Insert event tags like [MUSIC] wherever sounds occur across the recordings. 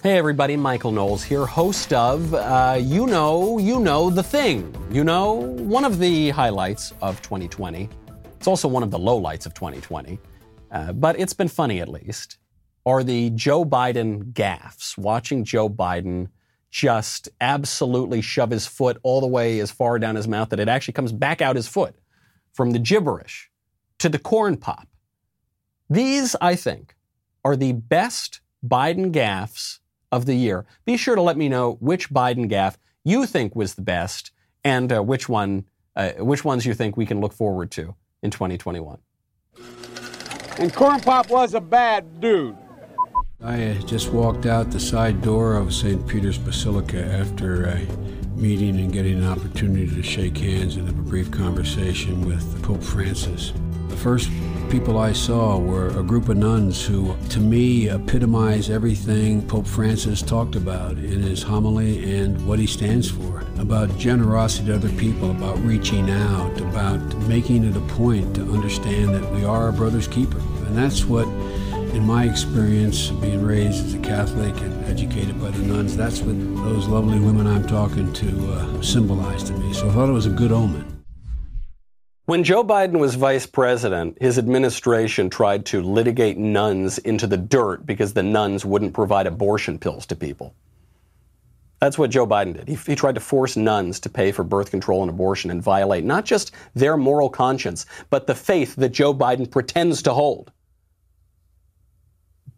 Hey everybody, Michael Knowles here, host of uh, You Know, You Know the Thing. You know, one of the highlights of 2020. It's also one of the lowlights of 2020, uh, but it's been funny at least. Are the Joe Biden gaffes? Watching Joe Biden just absolutely shove his foot all the way as far down his mouth that it actually comes back out his foot from the gibberish to the corn pop. These, I think, are the best Biden gaffes of the year. Be sure to let me know which Biden gaffe you think was the best and uh, which one, uh, which ones you think we can look forward to in 2021. And Corn Pop was a bad dude. I just walked out the side door of St. Peter's Basilica after a meeting and getting an opportunity to shake hands and have a brief conversation with Pope Francis. The first people I saw were a group of nuns who, to me, epitomize everything Pope Francis talked about in his homily and what he stands for about generosity to other people, about reaching out, about making it a point to understand that we are our brother's keeper. And that's what, in my experience, being raised as a Catholic and educated by the nuns, that's what those lovely women I'm talking to uh, symbolize to me. So I thought it was a good omen. When Joe Biden was vice president, his administration tried to litigate nuns into the dirt because the nuns wouldn't provide abortion pills to people. That's what Joe Biden did. He, he, tried to force nuns to pay for birth control and abortion and violate not just their moral conscience, but the faith that Joe Biden pretends to hold.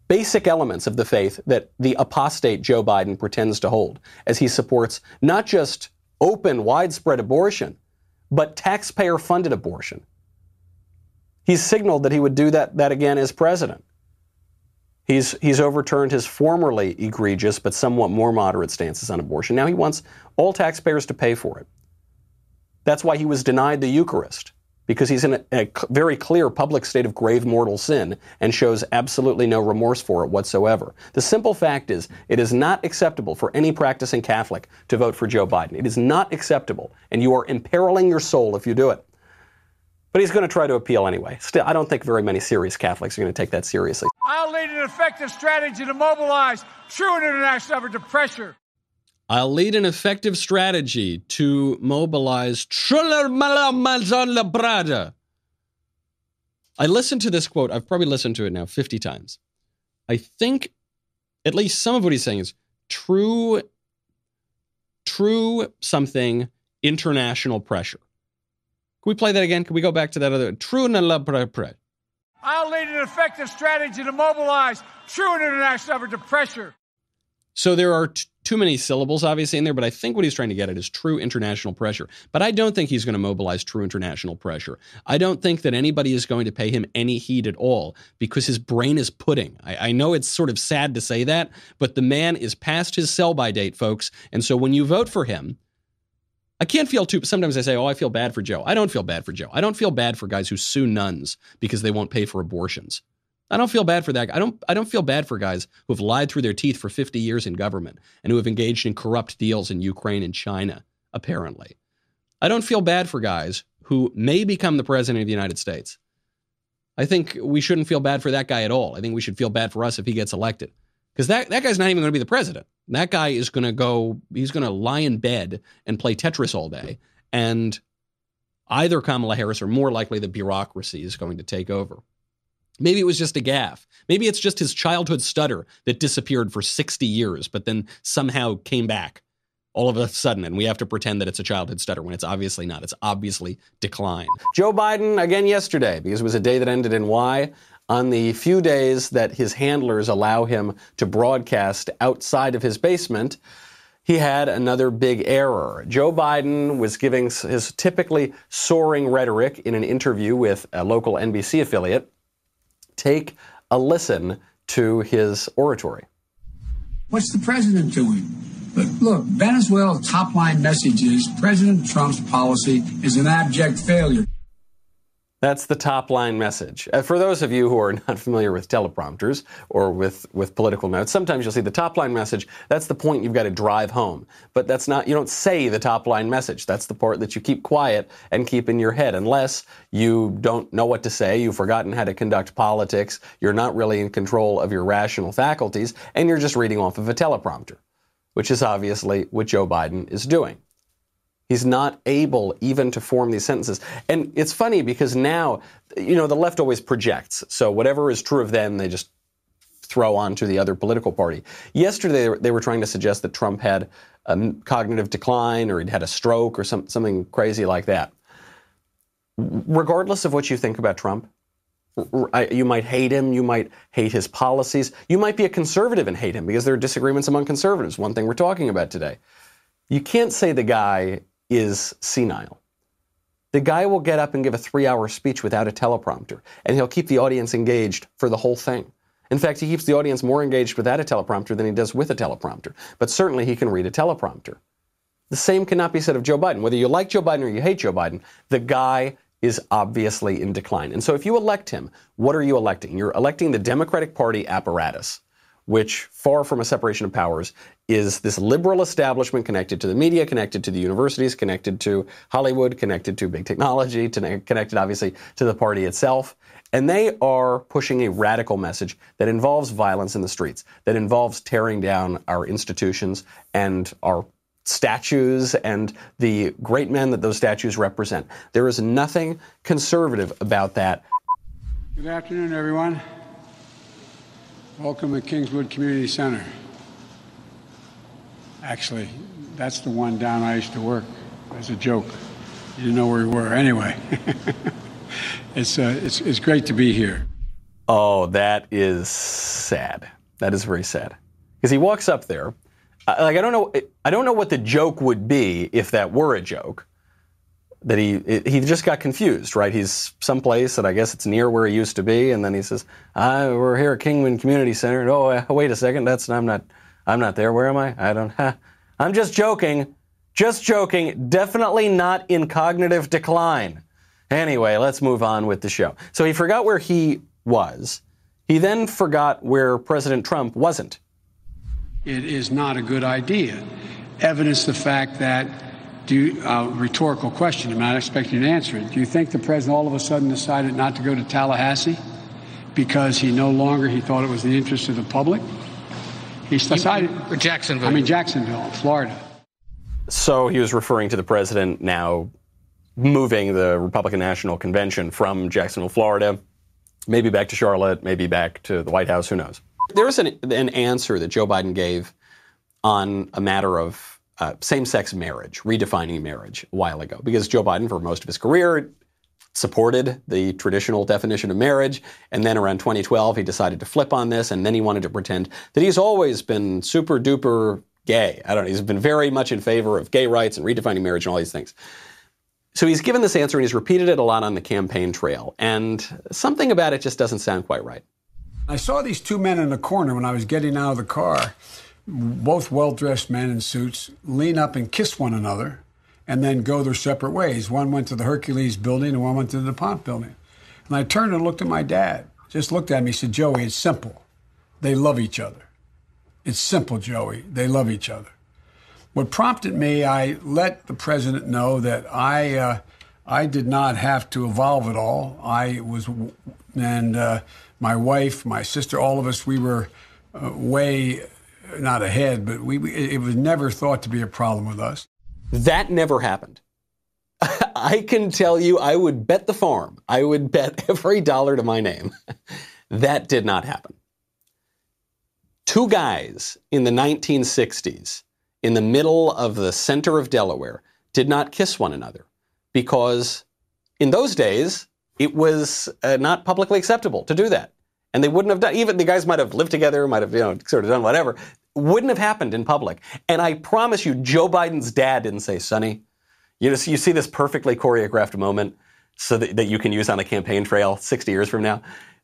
Basic elements of the faith that the apostate Joe Biden pretends to hold as he supports not just open, widespread abortion, but taxpayer funded abortion. He's signaled that he would do that, that again as president. He's, he's overturned his formerly egregious but somewhat more moderate stances on abortion. Now he wants all taxpayers to pay for it. That's why he was denied the Eucharist, because he's in a, a very clear public state of grave mortal sin and shows absolutely no remorse for it whatsoever. The simple fact is, it is not acceptable for any practicing Catholic to vote for Joe Biden. It is not acceptable, and you are imperiling your soul if you do it. But he's going to try to appeal anyway. Still, I don't think very many serious Catholics are going to take that seriously. I'll lead an effective strategy to mobilize true international effort to pressure. I'll lead an effective strategy to mobilize Brada. I listened to this quote. I've probably listened to it now 50 times. I think at least some of what he's saying is true, true something international pressure. Can we play that again? Can we go back to that other true pressure? I'll lead an effective strategy to mobilize true international effort to pressure. So there are t- too many syllables, obviously, in there, but I think what he's trying to get at is true international pressure. But I don't think he's going to mobilize true international pressure. I don't think that anybody is going to pay him any heed at all because his brain is pudding. I, I know it's sort of sad to say that, but the man is past his sell by date, folks. And so when you vote for him, I can't feel too. Sometimes I say, "Oh, I feel bad for Joe." I don't feel bad for Joe. I don't feel bad for guys who sue nuns because they won't pay for abortions. I don't feel bad for that. I don't I don't feel bad for guys who have lied through their teeth for 50 years in government and who have engaged in corrupt deals in Ukraine and China, apparently. I don't feel bad for guys who may become the president of the United States. I think we shouldn't feel bad for that guy at all. I think we should feel bad for us if he gets elected. Because that, that guy's not even going to be the president. That guy is going to go, he's going to lie in bed and play Tetris all day. And either Kamala Harris or more likely the bureaucracy is going to take over. Maybe it was just a gaffe. Maybe it's just his childhood stutter that disappeared for 60 years, but then somehow came back all of a sudden, and we have to pretend that it's a childhood stutter when it's obviously not. It's obviously decline. Joe Biden again yesterday, because it was a day that ended in Y. On the few days that his handlers allow him to broadcast outside of his basement, he had another big error. Joe Biden was giving his typically soaring rhetoric in an interview with a local NBC affiliate take a listen to his oratory. What's the president doing? Look, Venezuela's top line message is President Trump's policy is an abject failure. That's the top line message. Uh, for those of you who are [LAUGHS] not familiar with teleprompters or with, with political notes, sometimes you'll see the top line message. That's the point you've got to drive home. But that's not, you don't say the top line message. That's the part that you keep quiet and keep in your head. Unless you don't know what to say, you've forgotten how to conduct politics, you're not really in control of your rational faculties, and you're just reading off of a teleprompter, which is obviously what Joe Biden is doing. He's not able even to form these sentences. And it's funny because now, you know, the left always projects. So whatever is true of them, they just throw onto the other political party. Yesterday, they were trying to suggest that Trump had a cognitive decline or he'd had a stroke or some, something crazy like that. Regardless of what you think about Trump, you might hate him, you might hate his policies, you might be a conservative and hate him because there are disagreements among conservatives, one thing we're talking about today. You can't say the guy is senile. The guy will get up and give a three hour speech without a teleprompter, and he'll keep the audience engaged for the whole thing. In fact, he keeps the audience more engaged without a teleprompter than he does with a teleprompter. But certainly he can read a teleprompter. The same cannot be said of Joe Biden. Whether you like Joe Biden or you hate Joe Biden, the guy is obviously in decline. And so if you elect him, what are you electing? You're electing the Democratic Party apparatus which, far from a separation of powers, is this liberal establishment connected to the media, connected to the universities, connected to Hollywood, connected to big technology, connected obviously to the party itself. And they are pushing a radical message that involves violence in the streets, that involves tearing down our institutions and our statues and the great men that those statues represent. There is nothing conservative about that. Good afternoon, everyone. Welcome to Kingswood Community Center. Actually, that's the one down I used to work. As a joke. You didn't know where we were. Anyway, [LAUGHS] it's, uh, it's, it's great to be here. Oh, that is sad. That is very sad. Because he walks up there. Like I don't know. I don't know what the joke would be if that were a joke that he he just got confused, right? He's someplace that I guess it's near where he used to be, and then he says, ah, "We're here at Kingman Community Center." Oh, uh, wait a second, that's I'm not I'm not there. Where am I? I don't. [LAUGHS] Huh. I'm just joking, just joking. Definitely not in cognitive decline. Anyway, let's move on with the show. So he forgot where he was. He then forgot where President Trump wasn't. It is not a good idea. Evidence the fact that do you, uh, rhetorical question. I'm not expecting you to answer it. Do you think the president all of a sudden decided not to go to Tallahassee because he no longer he thought it was the interest of the public? He decided Jacksonville. I mean Jacksonville, Florida. So he was referring to the president now moving the Republican National Convention from Jacksonville, Florida, maybe back to Charlotte, maybe back to the White House. Who knows? There was an, an answer that Joe Biden gave on a matter of uh, same sex marriage, redefining marriage a while ago. Because Joe Biden, for most of his career, supported the traditional definition of marriage. And then around 2012, he decided to flip on this. And then he wanted to pretend that he's always been super duper gay. I don't know. He's been very much in favor of gay rights and redefining marriage and all these things. So he's given this answer and he's repeated it a lot on the campaign trail. And something about it just doesn't sound quite right. I saw these two men in the corner when I was getting out of the car both well dressed men in suits lean up and kiss one another and then go their separate ways. One went to the Hercules building and one went to the DuPont building. And I turned and looked at my dad, just looked at me, said, Joey, it's simple. They love each other. It's simple, Joey. They love each other. What prompted me, I let the president know that I, uh, I did not have to evolve at all. I was, and uh, my wife, my sister, all of us, we were uh, way not ahead, but we, we, it was never thought to be a problem with us. That never happened. [LAUGHS] I can tell you, I would bet the farm, I would bet [LAUGHS] every dollar to my name. [LAUGHS] that did not happen. Two guys in the 1960s, in the middle of the center of Delaware, did not kiss one another because in those days, it was uh, not publicly acceptable to do that. And they wouldn't have done, even the guys might have lived together, might have, you know, sort of done whatever wouldn't have happened in public. And I promise you, Joe Biden's dad didn't say, Sonny, you know, you see this perfectly choreographed moment so that, that you can use on a campaign trail 60 years from now.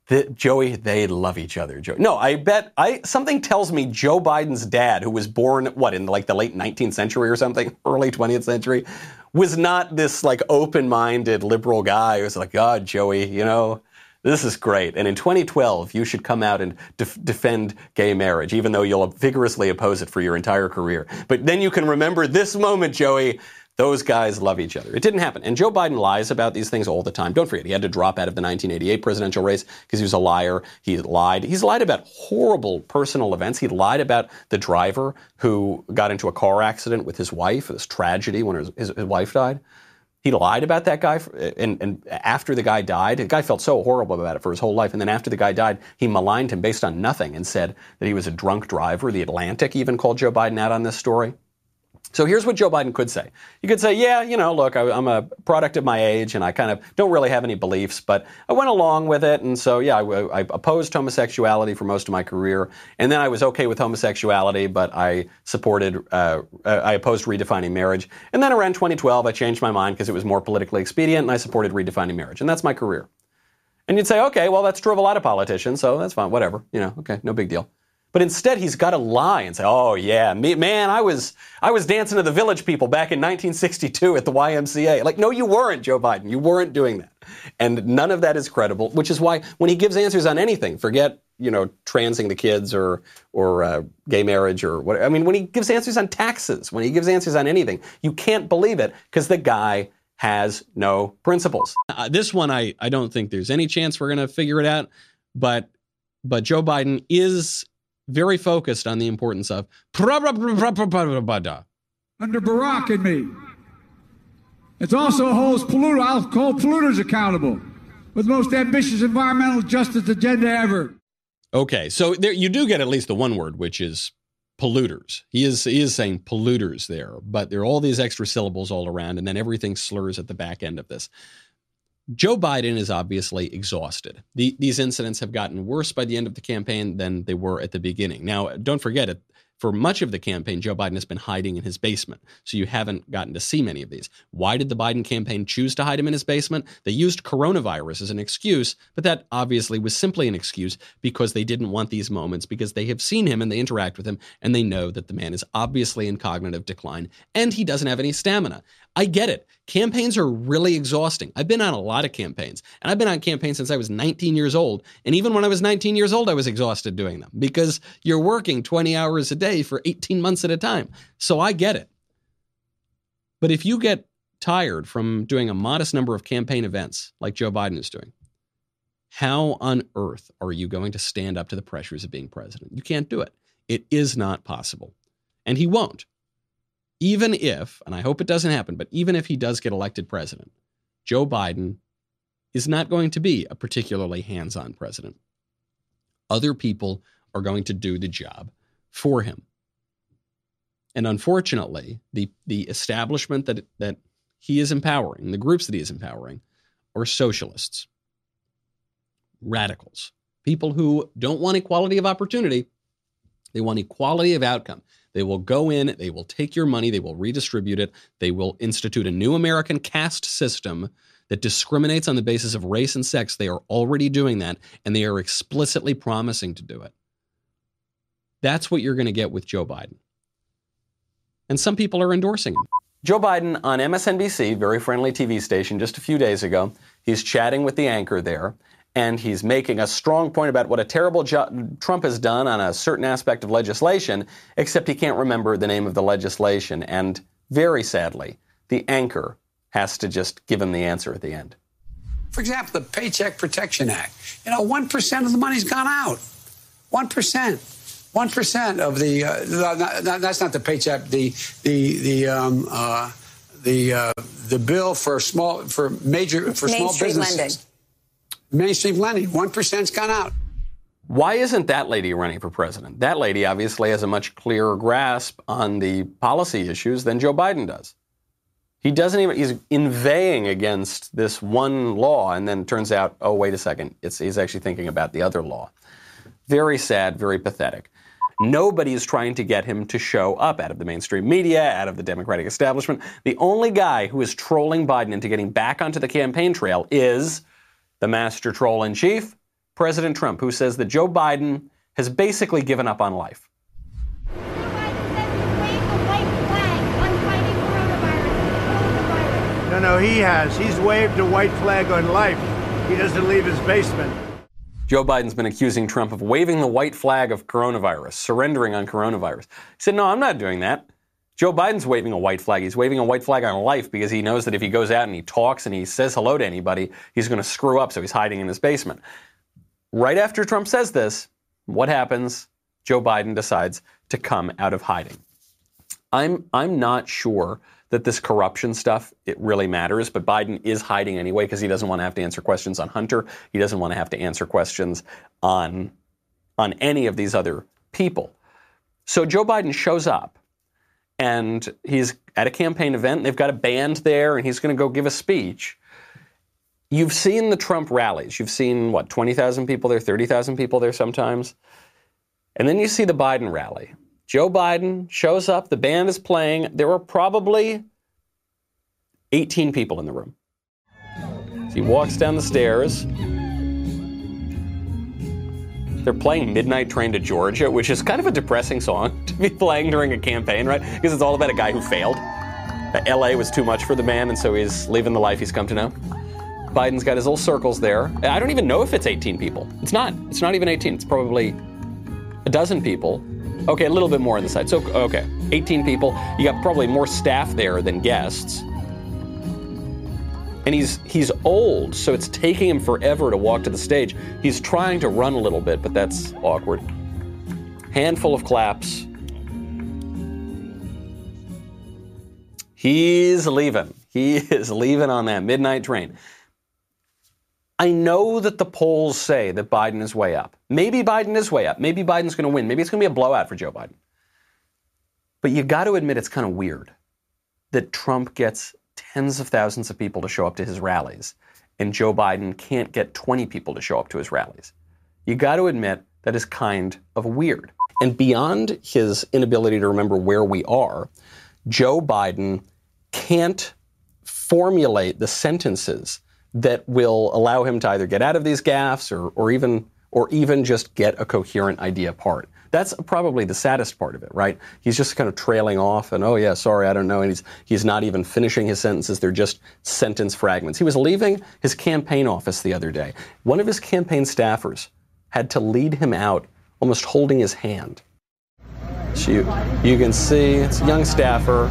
The, Joey, they love each other. No, I bet I something tells me Joe Biden's dad, who was born what in like the late 19th century or something, [LAUGHS] early 20th century, was not this like open-minded liberal guy who was like, God, Joey, you know, this is great. And in 2012, you should come out and def- defend gay marriage, even though you'll vigorously oppose it for your entire career. But then you can remember this moment, Joey. Those guys love each other. It didn't happen. And Joe Biden lies about these things all the time. Don't forget, he had to drop out of the 1988 presidential race because he was a liar. He lied. He's lied about horrible personal events. He lied about the driver who got into a car accident with his wife, this tragedy when his, his, his wife died. He lied about that guy, and, and, after the guy died, the guy felt so horrible about it for his whole life. And then after the guy died, he maligned him based on nothing and said that he was a drunk driver. The Atlantic even called Joe Biden out on this story. So here's what Joe Biden could say. He could say, yeah, you know, look, I, am a product of my age and I kind of don't really have any beliefs, but I went along with it. And so, yeah, I, I, opposed homosexuality for most of my career. And then I was okay with homosexuality, but I supported, uh, I opposed redefining marriage. And then around 2012, I changed my mind because it was more politically expedient and I supported redefining marriage. And that's my career. And you'd say, okay, well, that's true of a lot of politicians, so that's fine, whatever. You know, okay, no big deal. But instead, he's got to lie and say, "Oh yeah, me, man, I was I was dancing to the Village People back in 1962 at the YMCA." Like, no, you weren't, Joe Biden. You weren't doing that, and none of that is credible. Which is why when he gives answers on anything, forget you know transing the kids or or uh, gay marriage or what. I mean, when he gives answers on taxes, when he gives answers on anything, you can't believe it because the guy has no principles. Uh, this one, I I don't think there's any chance we're going to figure it out, but but Joe Biden is very focused on the importance of under Barack and me. It also holds polluter. I'll call polluters accountable with the most ambitious environmental justice agenda ever. Okay, so there you do get at least the one word, which is polluters. He is he is saying polluters there, but there are all these extra syllables all around, and then everything slurs at the back end of this. Joe Biden is obviously exhausted. The, these incidents have gotten worse by the end of the campaign than they were at the beginning. Now, don't forget it. For much of the campaign, Joe Biden has been hiding in his basement, so you haven't gotten to see many of these. Why did the Biden campaign choose to hide him in his basement? They used coronavirus as an excuse, but that obviously was simply an excuse because they didn't want these moments because they have seen him and they interact with him and they know that the man is obviously in cognitive decline and he doesn't have any stamina. I get it. Campaigns are really exhausting. I've been on a lot of campaigns, and I've been on campaigns since I was 19 years old. And even when I was 19 years old, I was exhausted doing them because you're working 20 hours a day for 18 months at a time. So I get it. But if you get tired from doing a modest number of campaign events like Joe Biden is doing, how on earth are you going to stand up to the pressures of being president? You can't do it. It is not possible. And he won't even if, and I hope it doesn't happen, but even if he does get elected president, Joe Biden is not going to be a particularly hands on president. Other people are going to do the job for him. And unfortunately, the, the establishment that, that he is empowering, the groups that he is empowering, are socialists, radicals, people who don't want equality of opportunity, they want equality of outcome. They will go in, they will take your money, they will redistribute it, they will institute a new American caste system that discriminates on the basis of race and sex. They are already doing that, and they are explicitly promising to do it. That's what you're going to get with Joe Biden. And some people are endorsing him. Joe Biden on MSNBC, very friendly TV station, just a few days ago, he's chatting with the anchor there, and he's making a strong point about what a terrible job Trump has done on a certain aspect of legislation, except he can't remember the name of the legislation. And very sadly, the anchor has to just give him the answer at the end. For example, the Paycheck Protection Act. You know, 1% of the money's gone out. 1%. 1% of the, uh, that's not the paycheck, the, the, the, um, uh, the, uh, the bill for small, for major, for Main small Street businesses. Lending mainstream lending. 1%'s gone out. Why isn't that lady running for president? That lady obviously has a much clearer grasp on the policy issues than Joe Biden does. He doesn't even, he's inveighing against this one law, and then turns out, oh, wait a second, it's, he's actually thinking about the other law. Very sad, very pathetic. Nobody is trying to get him to show up out of the mainstream media, out of the Democratic establishment. The only guy who is trolling Biden into getting back onto the campaign trail is the master troll in chief, President Trump, who says that Joe Biden has basically given up on life. No, no, he has. He's waved a white flag on life. He doesn't leave his basement. Joe Biden's been accusing Trump of waving the white flag of coronavirus, surrendering on coronavirus. He said, No, I'm not doing that. Joe Biden's waving a white flag. He's waving a white flag on life because he knows that if he goes out and he talks and he says hello to anybody, he's going to screw up, so he's hiding in his basement. Right after Trump says this, what happens? Joe Biden decides to come out of hiding. I'm, I'm not sure that this corruption stuff it really matters, but Biden is hiding anyway because he doesn't want to have to answer questions on Hunter. He doesn't want to have to answer questions on, on any of these other people. So Joe Biden shows up and he's at a campaign event. They've got a band there, and he's going to go give a speech. You've seen the Trump rallies. You've seen, what, 20,000 people there, 30,000 people there sometimes? And then you see the Biden rally. Joe Biden shows up, the band is playing. There were probably 18 people in the room. So he walks down the stairs. They're playing Midnight Train to Georgia, which is kind of a depressing song [LAUGHS] to be playing during a campaign, right? Because it's all about a guy who failed. Uh, LA was too much for the man, and so he's living the life he's come to know. Biden's got his little circles there. I don't even know if it's 18 people. It's not. It's not even 18. It's probably a dozen people. Okay, a little bit more on the side. So, okay, 18 people. You got probably more staff there than guests and he's he's old, so it's taking him forever to walk to the stage. He's trying to run a little bit, but that's awkward. Handful of claps. He's leaving. He [LAUGHS] is leaving on that midnight train. I know that the polls say that Biden is way up. Maybe Biden is way up. Maybe Biden's going to win. Maybe it's going to be a blowout for Joe Biden. But you got to admit it's kind of weird that Trump gets tens of thousands of people to show up to his rallies, and Joe Biden can't get 20 people to show up to his rallies. You got to admit that is kind of weird. And beyond his inability to remember where we are, Joe Biden can't formulate the sentences that will allow him to either get out of these gaffes or, or even or even just get a coherent idea apart. That's probably the saddest part of it, right? He's just kind of trailing off and, oh, yeah, sorry, I don't know. And he's, he's not even finishing his sentences. They're just sentence fragments. He was leaving his campaign office the other day. One of his campaign staffers had to lead him out, almost holding his hand. So you, you can see it's a young staffer,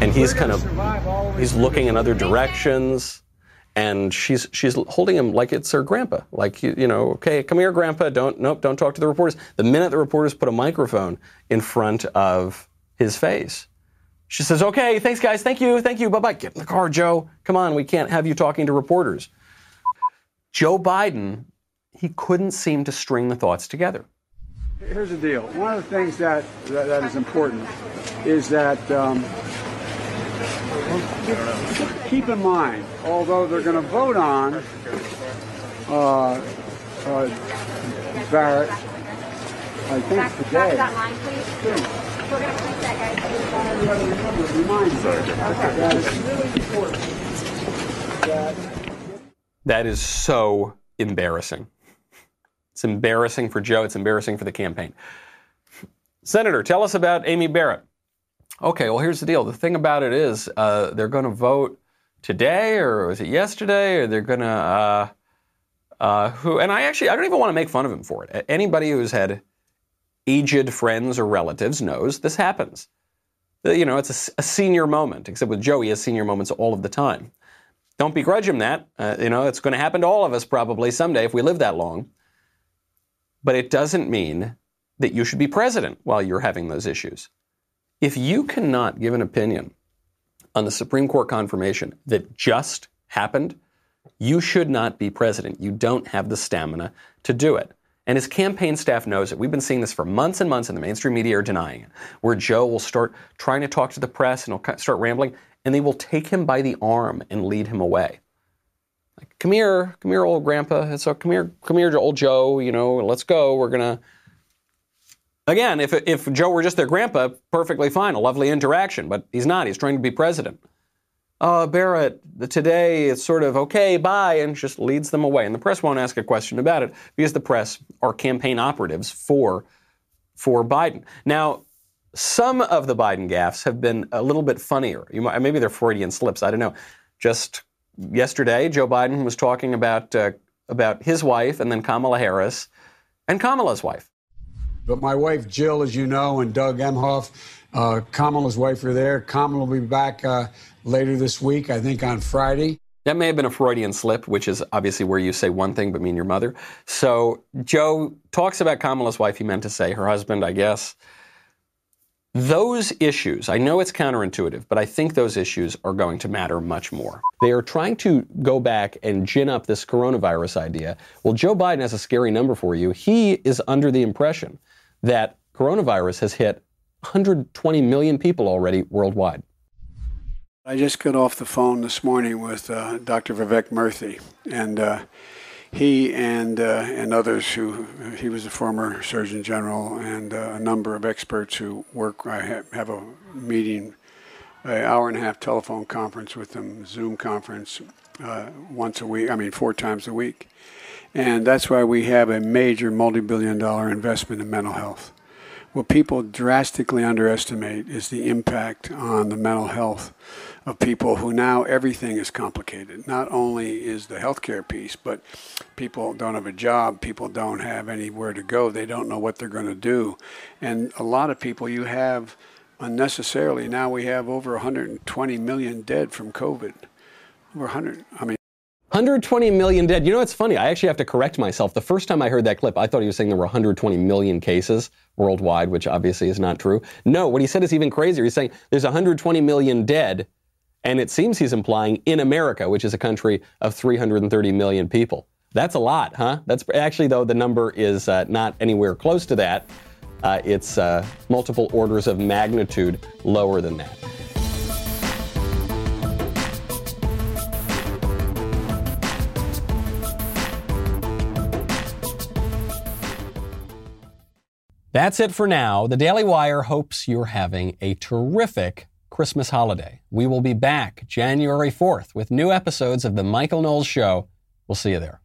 and he's kind of he's looking in other directions and she's she's holding him like it's her grandpa. Like you, you know okay come here grandpa. Don't nope don't talk to the reporters. The minute the reporters put a microphone in front of his face she says okay thanks guys. Thank you. Thank you. Bye-bye. Get in the car joe. Come on. We can't have you talking to reporters. Joe biden he couldn't seem to string the thoughts together. Here's the deal. One of the things that that, that is important is that um, keep in mind, although they're going to vote on uh, uh, Barrett, I think back, today. Back that line, please. Sure. We're going to push that, guys. Remind that it's really important that. That is so embarrassing. It's embarrassing for Joe. It's embarrassing for the campaign. Senator, tell us about Amy Barrett. Okay, well, here's the deal. The thing about it is, uh, they're going to vote today, or was it yesterday, or they're going to uh, uh, who? And I actually, I don't even want to make fun of him for it. Anybody who's had aged friends or relatives knows this happens. You know, it's a, a senior moment. Except with Joey, has senior moments all of the time. Don't begrudge him that. Uh, you know, it's going to happen to all of us probably someday if we live that long. But it doesn't mean that you should be president while you're having those issues. If you cannot give an opinion on the Supreme Court confirmation that just happened, you should not be president. You don't have the stamina to do it. And his campaign staff knows it. We've been seeing this for months and months, and the mainstream media are denying it. Where Joe will start trying to talk to the press and he'll start rambling, and they will take him by the arm and lead him away. Like, come here, come here, old grandpa. So come here, come here, old Joe. You know, let's go. We're gonna Again, if, if Joe were just their grandpa, perfectly fine, a lovely interaction, but he's not. He's trying to be president. Uh, Barrett, today it's sort of okay, bye, and just leads them away. And the press won't ask a question about it because the press are campaign operatives for, for Biden. Now, some of the Biden gaffes have been a little bit funnier. Might, maybe they're Freudian slips, I don't know. just yesterday, Joe Biden was talking about uh, about his wife and then Kamala Harris and Kamala's wife. But my wife Jill, as you know, and Doug Emhoff, uh, Kamala's wife are there. Kamala will be back uh, later this week, I think on Friday. That may have been a Freudian slip, which is obviously where you say one thing but mean your mother. So Joe talks about Kamala's wife. He meant to say her husband, I guess. Those issues, I know it's counterintuitive, but I think those issues are going to matter much more. They are trying to go back and gin up this coronavirus idea. Well, Joe Biden has a scary number for you. He is under the impression that coronavirus has hit 120 million people already worldwide. I just got off the phone this morning with uh, Dr. Vivek Murthy, and uh, he and uh, and others who he was a former Surgeon General and uh, a number of experts who work. I have, have a meeting, an hour and a half telephone conference with them, Zoom conference, uh, once a week. I mean, four times a week, and that's why we have a major multi-billion-dollar investment in mental health. What people drastically underestimate is the impact on the mental health of people who now everything is complicated. Not only is the healthcare piece, but people don't have a job, people don't have anywhere to go, they don't know what they're going to do. And a lot of people you have unnecessarily, now we have over 120 million dead from COVID. Over 100, I mean, 120 million dead. You know, it's funny. I actually have to correct myself. The first time I heard that clip, I thought he was saying there were 120 million cases worldwide, which obviously is not true. No, what he said is even crazier. He's saying there's 120 million dead, and it seems he's implying in America, which is a country of 330 million people. That's a lot, huh? That's actually, though, the number is uh, not anywhere close to that. Uh, it's uh, multiple orders of magnitude lower than that. That's it for now. The Daily Wire hopes you're having a terrific Christmas holiday. We will be back January 4th with new episodes of The Michael Knowles Show. We'll see you there.